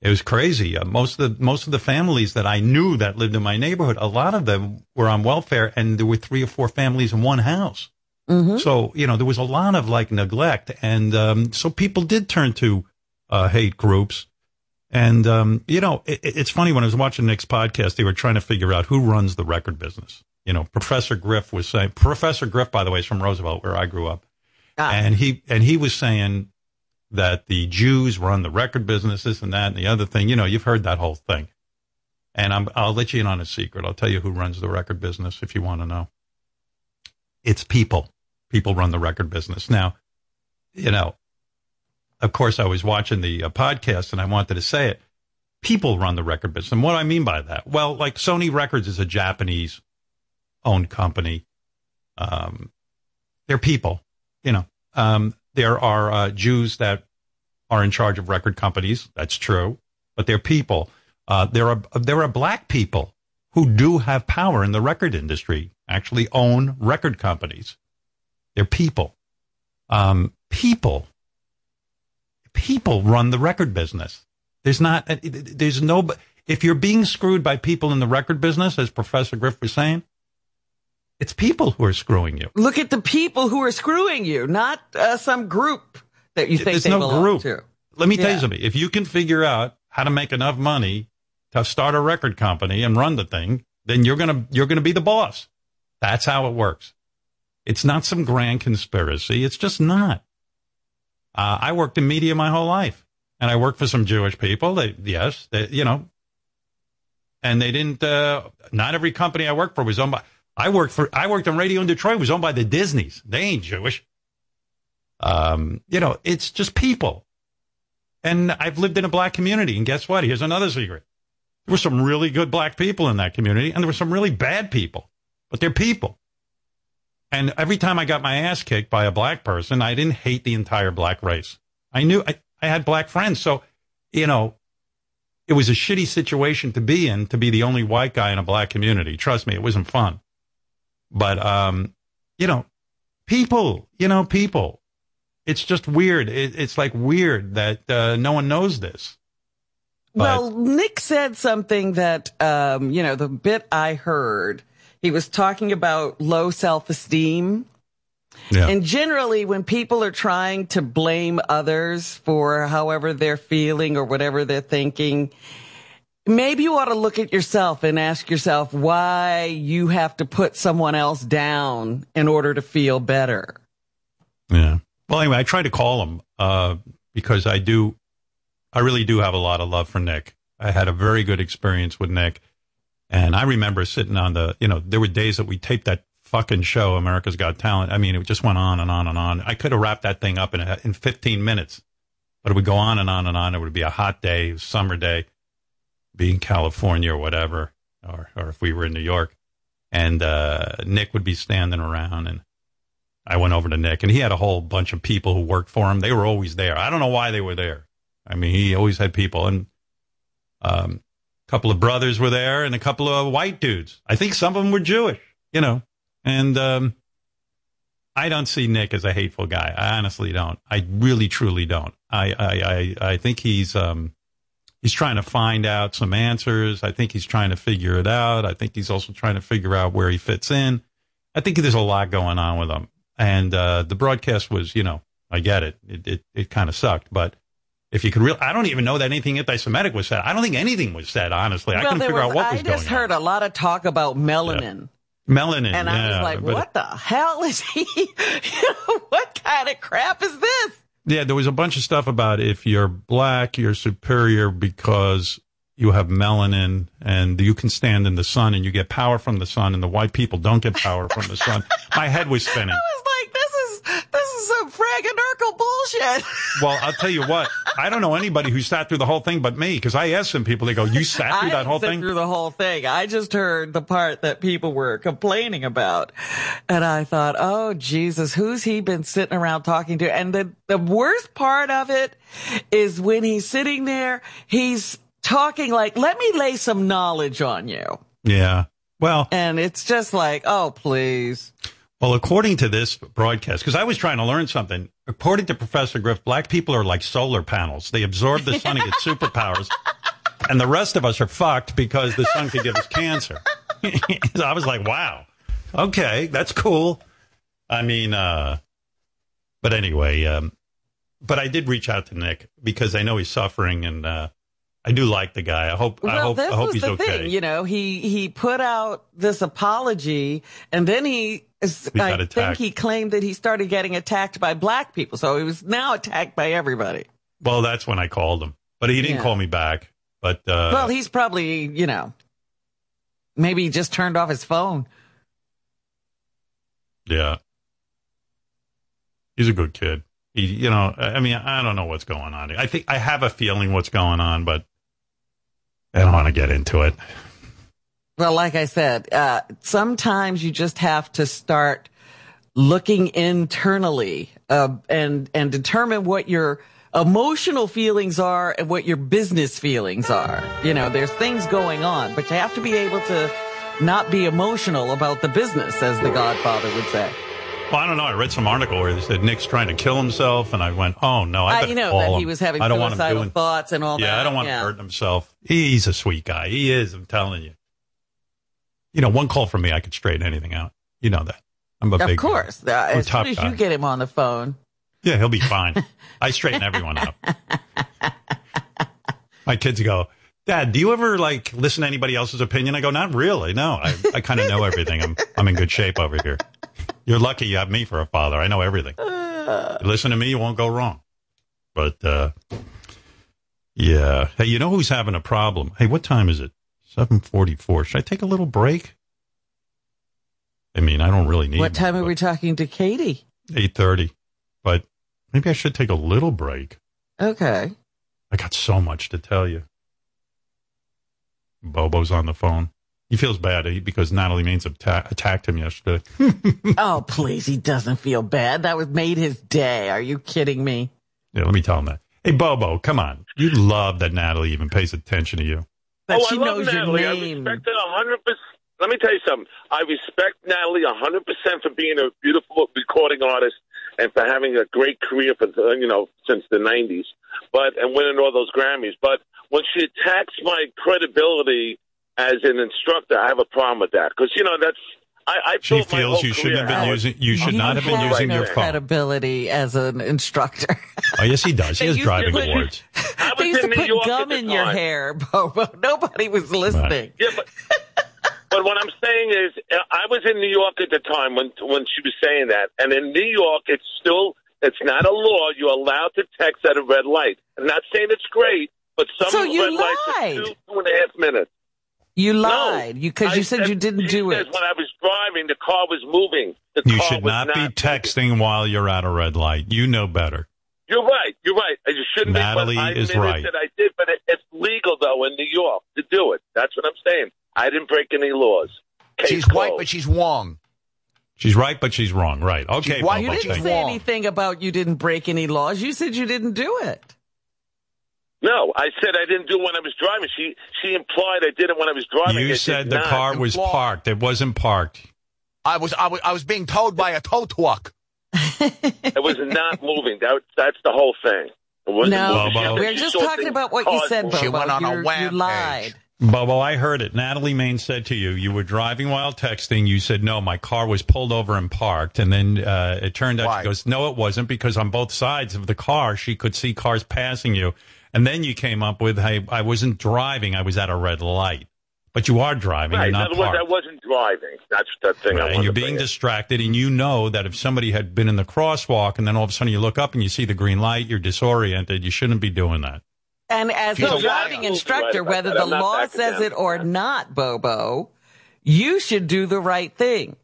It was crazy. Uh, most of the most of the families that I knew that lived in my neighborhood, a lot of them were on welfare, and there were three or four families in one house. So you know, there was a lot of like neglect, and um, so people did turn to uh, hate groups. And um, you know, it, it- it's funny when I was watching Nick's podcast, they were trying to figure out who runs the record business. You know, Professor Griff was saying. Professor Griff, by the way, is from Roosevelt, where I grew up, and he and he was saying that the Jews run the record business, this and that, and the other thing. You know, you've heard that whole thing. And I'm, I'll let you in on a secret. I'll tell you who runs the record business if you want to know. It's people. People run the record business. Now, you know, of course, I was watching the uh, podcast and I wanted to say it. People run the record business. And what do I mean by that? Well, like Sony Records is a Japanese owned company. Um, they're people, you know. Um, there are uh, Jews that are in charge of record companies. That's true, but they're people. Uh, there are there are black people who do have power in the record industry. Actually, own record companies. They're people. Um, people. People run the record business. There's not. There's no. If you're being screwed by people in the record business, as Professor Griff was saying, it's people who are screwing you. Look at the people who are screwing you, not uh, some group that you think There's they no belong group. to. Let me tell you something. If you can figure out how to make enough money to start a record company and run the thing, then you're gonna you're gonna be the boss. That's how it works. It's not some grand conspiracy. It's just not. Uh, I worked in media my whole life, and I worked for some Jewish people. They, yes, they, you know, and they didn't. Uh, not every company I worked for was owned by. I worked for. I worked on radio in Detroit. It Was owned by the Disneys. They ain't Jewish. Um, you know, it's just people. And I've lived in a black community, and guess what? Here's another secret. There were some really good black people in that community, and there were some really bad people, but they're people. And every time I got my ass kicked by a black person, I didn't hate the entire black race. I knew I, I had black friends. So, you know, it was a shitty situation to be in to be the only white guy in a black community. Trust me, it wasn't fun. But, um, you know, people, you know, people. It's just weird. It, it's like weird that uh, no one knows this. Well, Nick said something that, um, you know, the bit I heard, he was talking about low self esteem. Yeah. And generally, when people are trying to blame others for however they're feeling or whatever they're thinking, maybe you ought to look at yourself and ask yourself why you have to put someone else down in order to feel better. Yeah. Well, anyway, I tried to call him uh, because I do. I I really do have a lot of love for Nick. I had a very good experience with Nick. And I remember sitting on the, you know, there were days that we taped that fucking show, America's Got Talent. I mean, it just went on and on and on. I could have wrapped that thing up in, in 15 minutes, but it would go on and on and on. It would be a hot day, summer day, be in California or whatever, or, or if we were in New York. And, uh, Nick would be standing around and I went over to Nick and he had a whole bunch of people who worked for him. They were always there. I don't know why they were there. I mean, he always had people and, um, a couple of brothers were there and a couple of white dudes. I think some of them were Jewish, you know, and, um, I don't see Nick as a hateful guy. I honestly don't. I really, truly don't. I, I, I, I think he's, um, he's trying to find out some answers. I think he's trying to figure it out. I think he's also trying to figure out where he fits in. I think there's a lot going on with him. And, uh, the broadcast was, you know, I get it. It, it, it kind of sucked, but if you could real, I don't even know that anything anti-Semitic was said. I don't think anything was said, honestly. I well, couldn't figure was, out what I was just going on. heard a lot of talk about melanin. Melanin. And I was like, what the hell is he? what kind of crap is this? Yeah, there was a bunch of stuff about if you're black, you're superior because you have melanin and you can stand in the sun and you get power from the sun and the white people don't get power from the sun. My head was spinning. I was like, this is, this is some Fraganurkel bullshit. Well, I'll tell you what, I don't know anybody who sat through the whole thing but me because I asked some people, they go, you sat through that whole thing? through the whole thing. I just heard the part that people were complaining about. And I thought, oh, Jesus, who's he been sitting around talking to? And the, the worst part of it is when he's sitting there, he's talking like, let me lay some knowledge on you. Yeah. Well, And it's just like, oh, please. Well, according to this broadcast, because I was trying to learn something, according to Professor Griff, black people are like solar panels. They absorb the sun and get superpowers. And the rest of us are fucked because the sun could give us cancer. so I was like, wow. Okay, that's cool. I mean, uh, but anyway, um, but I did reach out to Nick because I know he's suffering and, uh, I do like the guy. I hope, I Well, hope, this I hope was he's the okay. thing, you know. He he put out this apology, and then He I think he claimed that he started getting attacked by black people, so he was now attacked by everybody. Well, that's when I called him, but he didn't Yeah. call me back. But, uh, well, he's probably, you know, maybe he just turned off his phone. Yeah. He's a good kid. You know, I I mean, I don't know what's going on. I think I have a feeling what's going on, but I don't want to get into it. Well, like I said, uh, sometimes you just have to start looking internally uh, and and determine what your emotional feelings are and what your business feelings are. You know, there's things going on, but you have to be able to not be emotional about the business, as the Godfather would say. Well, I don't know. I read some article where they said Nick's trying to kill himself, and I went, "Oh no, I you know that him. he was having I don't want him suicidal doing. thoughts and all yeah, that. I don't want yeah. him hurting himself. He's a sweet guy. He is. I'm telling you. You know, one call from me, I could straighten anything out. You know that. I'm a Of big. course, uh, as soon as guy. you get him on the phone. Yeah, he'll be fine. I straighten everyone up. My kids go, Dad, do you ever like listen to anybody else's opinion? I go, not really. No, I, I kind of know everything. I'm, I'm in good shape over here. You're lucky you have me for a father. I know everything. You listen to me, you won't go wrong. But, uh, yeah. Hey, you know who's having a problem? Hey, what time is it? 744. Should I take a little break? I mean, I don't really need What time are we talking to Katy? 8.30, but maybe I should take a little break. Okay. I got so much to tell you. Bobo's on the phone. He feels bad because Natalie Maines atta- attacked him yesterday. oh, please, he doesn't feel bad. That was made his day. Are you kidding me? Yeah, let me tell him that. Hey, Bobo, come on. You love that Natalie even pays attention to you. That oh, she I love knows your Natalie. name. I respect her a hundred percent. Let me tell you something. I respect Natalie a hundred percent for being a beautiful recording artist and for having a great career for you know since the '90s, but and winning all those Grammys. But when she attacks my credibility as an instructor, I have a problem with that because you know that's I. I She my feels whole you shouldn't have been out- using. You should not have been using no your phone. credibility as an instructor. Oh, yes, he does. He They has used to driving awards. I they was used to in New put York gum at the in your hair, Bobo. Nobody was listening. Yeah, but but what I'm saying is, uh, I was in New York at the time when when she was saying that, and in New York, it's still It's not a law. You're allowed to text at a red light. I'm not saying it's great, but some So you red lights are two, two and a half minutes. You No. lied because you I said you didn't do it. When I was driving, the car was moving. The You car should was not be texting while you're at a red light. You know better. You're right. You're right. And You shouldn't Natalie be. But I is right. That I did, but it, it's legal though in New York to do it. That's what I'm saying. I didn't break any laws. Case She's white, but she's wrong. She's right, but she's wrong. Right. Okay. She's white, You didn't say- say wrong. anything about you didn't break any laws. You said you didn't do it. No, I said I didn't do it when I was driving. She she implied I did it when I was driving. You I said the not. car was Imply- parked. It wasn't parked. I was, I was, I was being towed by a tow truck. It was not moving. That that's the whole thing. It wasn't No, Bobo. said we're just talking about what you said, moving. Bobo. She went on a You're- you lied. Bobo, I heard it. Natalie Maines said to you, you were driving while texting. You said, no, my car was pulled over and parked. And then uh, it turned out Why? she goes, no, it wasn't because on both sides of the car, she could see cars passing you. And then you came up with, hey, I wasn't driving. I was at a red light. But you are driving. Right. You're In not other words, I wasn't driving. That's the thing. I Right, and you're being distracted, and you know that if somebody had been in the crosswalk and then all of a sudden you look up and you see the green light, you're disoriented. You shouldn't be doing that. And as She's a a driving instructor, Right, whether but the law says it or that. not, Bobo, you should do the right thing.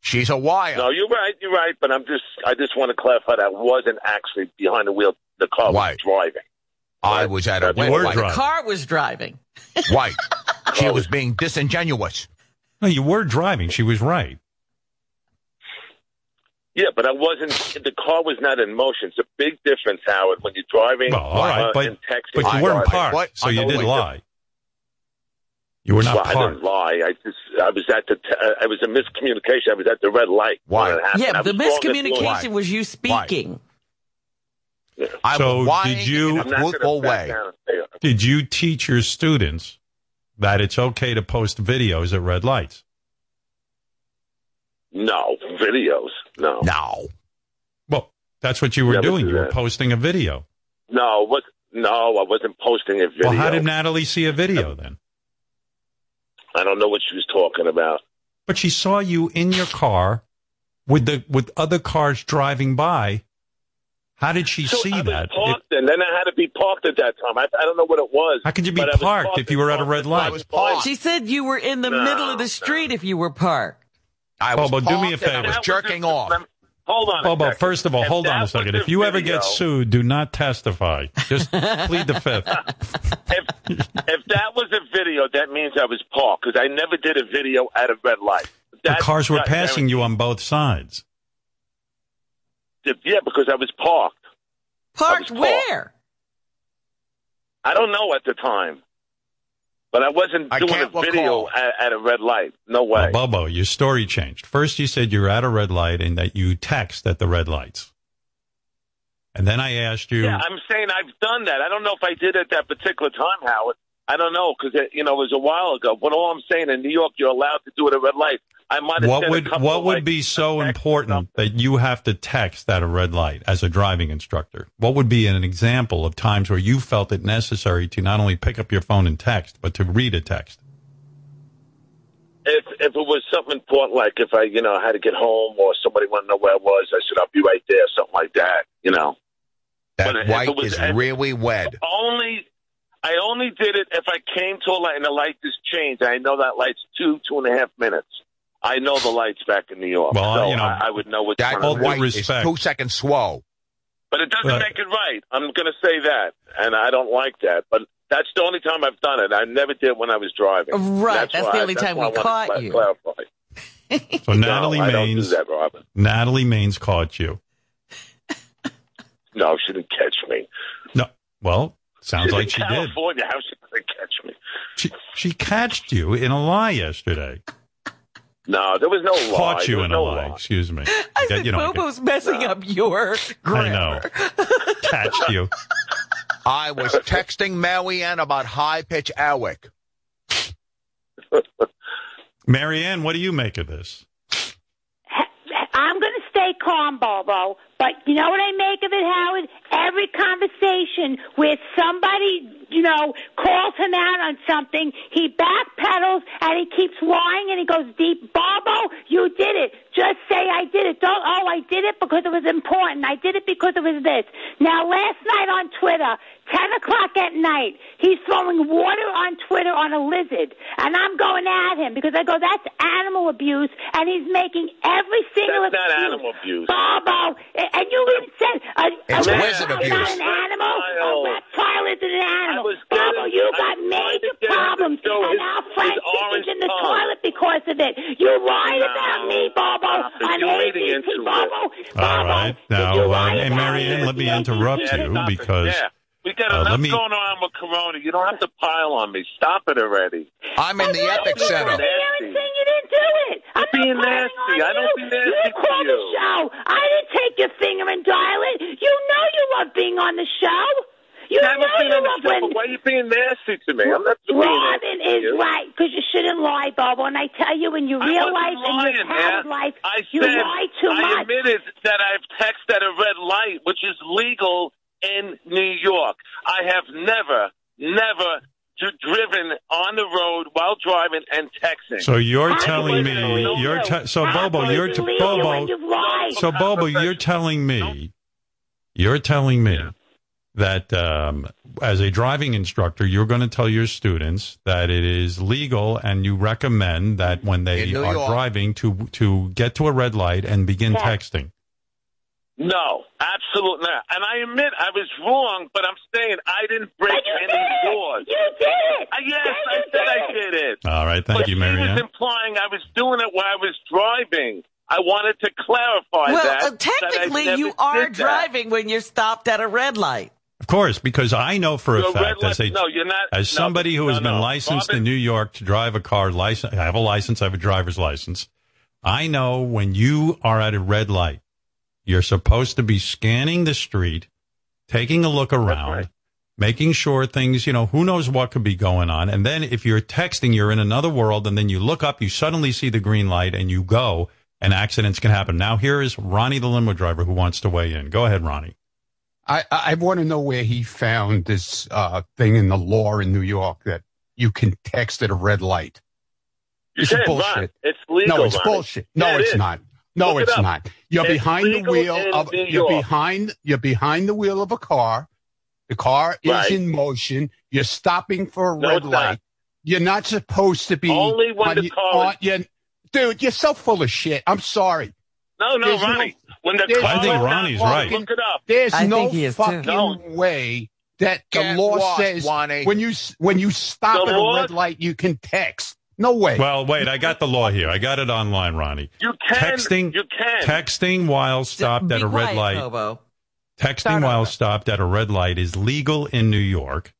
She's a wire. No, you're right. You're right. But I'm just. I just want to clarify that I wasn't actually behind the wheel. The car Right. was driving. I was at a You red were light. driving. The car was driving. White. She was being disingenuous. No, you were driving. She was right. Yeah, but I wasn't. The car was not in motion. It's a big difference, Howard, when you're driving Well, all right, uh, but- and texting. But you weren't driving. parked, What? so I you did what- lie. You were not Well, I parked. didn't lie. I just. I was at the. T- uh, it was a miscommunication. I was at the red light. Why? when it happened. Yeah, the was wrong at miscommunication was you speaking. I So was lying did you- in it. a I'm not gonna truthful back way. down and say it. Did you teach your students that it's okay to post videos at red lights? No videos. No. No. Well, that's what you were Never doing. do You were posting a video. No. What? No, I wasn't posting a video. Well, how did Natalie see a video then? I don't know what she was talking about. But she saw you in your car with the with other cars driving by. How did she So see I was that? It- Parked, and then I had to be parked at that time. I, I don't know what it was. how could you be but I was parked if you were at a red I light? was parked. She said you were in the No, middle of the street if you were parked. I was Bobo, do me a parked and I favor. was jerking off. Hold on. Bobo, second. first of all, hold on a second. If you ever get sued, do not testify. Just plead the fifth. if if that was a video, that means I was parked because I never did a video at a red light. The cars were not passing you on both sides. Guaranteed. Yeah, because I was parked. Parked parked. where? I don't know at the time, but I wasn't I doing a video at, at a red light. No way. Well, Bobo, your story changed. First, you said you were at a red light and that you text at the red lights. And then I asked you, Yeah, I'm saying I've done that. I don't know if I did at that particular time, Howard. I don't know because you know it was a while ago. But all I'm saying in New York, you're allowed to do it at red light. I might have what would what of, would like, be so important that you have to text at a red light as a driving instructor? What would be an example of times where you felt it necessary to not only pick up your phone and text, but to read a text? if if it was something important, like if I, you know, had to get home or somebody wanted to know where I was, I said I'll be right there, something like that. You know, That But if white it was- is really wed. only I only did it if I came to a light and the light just changed. I know that light's two two and a half minutes. I know the lights back in New York, Well, so you know, I, I would know what That one. all it white is respect. two seconds slow. But it doesn't Right. make it right. I'm going to say that, and I don't like that. But that's the only time I've done it. I never did when I was driving. Right, that's why- the only that's time we I wanted to caught cla- you. Clarify. So Natalie no, I don't do Maines, that, Natalie Maines caught you. No, she didn't catch me. No, well, sounds like in she did. California. How she going to catch me? She she catched you in a lie yesterday. No, there was no lie. Caught you in no a lie. lie. Excuse me. I said you know, Bobo's messing up your grammar. I know. Catched you. I was texting Marianne about high pitch Alec. Marianne, what do you make of this? I'm going to stay calm, Bobo. But you know what I make of it, Howard? Every conversation where somebody, you know, calls him out on something, he backpedals and he keeps lying and he goes deep. Bobo, you did it. Just say I did it. Don't, oh, I did it because it was important. I did it because it was this. Now, last night on Twitter, 10 o'clock at night, he's throwing water on Twitter on a lizard. And I'm going at him because I go, that's animal abuse. And he's making every single That's not excuse. animal abuse. Bobo, and you even said a, It's a lizard reptile is abuse. not an animal. Reptile. A reptile is an animal. was Bobo, getting- you I got was trying major to get him to problems, show and his- our his friend orange is in the tongue. toilet because of it. You lied No. about me, Bobo, Stop it. on You're reading ABC, into it. Bobo. All right. Now, you uh, lie and about Marianne, me let me on interrupt ABC. you Stop it. because Yeah. We got uh, enough let me- going on with Corona. You don't have to pile on me. Stop it already. I'm in the Epic You Center. were here and saying you didn't do it. I'm being not nasty. on I don't you. be nasty You to called the show. I didn't take your finger and dial it. You know you love being on the show. You I haven't know been you on the love show, when but why are you being nasty to me? I'm not being Robin nasty to is you. right because you shouldn't lie, Bobo. And I tell you, in your I real wasn't life and your lying, coward man. life, I you said lie too I much. admitted that I've texted at a red light, which is legal in New York. I have never, never dr- driven on the road while driving and texting. So you're How telling me know you're te- so How Bobo you're t- believe you when Bobo you've so Bobo you're telling me you're telling me that um, as a driving instructor you're going to tell your students that it is legal and you recommend that when they are York. driving to to get to a red light and begin texting. No, absolutely not. And I admit I was wrong, but I'm saying I didn't break any laws. You did it. Uh, yes, I said I did it. All right, thank but you, She Marianne. was implying I was doing it while I was driving. I wanted to clarify Well, that. uh, technically, never you are did that. driving when you're stopped at a red light. Of course, because I know for a Your red fact, as a no, you're not- as no, somebody who has no, been licensed Robin- in New York to drive a car, license, I have a license, I have a driver's license. I know when you are at a red light, you're supposed to be scanning the street, taking a look around, making sure things, you know, who knows what could be going on. And then if you're texting, you're in another world, and then you look up, you suddenly see the green light, and you go, and accidents can happen. Now, here is Ronnie, the limo driver, who wants to weigh in. Go ahead, Ronnie. I, I want to know where he found this uh, thing in the law in New York that you can text at a red light. You It's can't, bullshit. Ron. It's legal, no, it's Ronnie. bullshit. No, Yeah, it it's is. not. No, Look it's up. not. You're It's behind the wheel of you're behind you're behind the wheel of a car. The car is Right. in motion. You're stopping for a No, red light. not. You're not supposed to be Only when on the y- car on- you- dude, you're so full of shit. I'm sorry. No, no, There's no- Ronnie. when the car I think is not Ronnie's fucking- right. Look it up. There's I no think he is, fucking No. way that the Get law lost, says Wani. when you when you stop The at a red light you can text. No way. Well, wait, I got the law here. I got it online, Ronnie. You can. Texting, You can. texting while stopped at Be a red quiet, light. Bobo. Texting Start while over. stopped at a red light is legal in New York.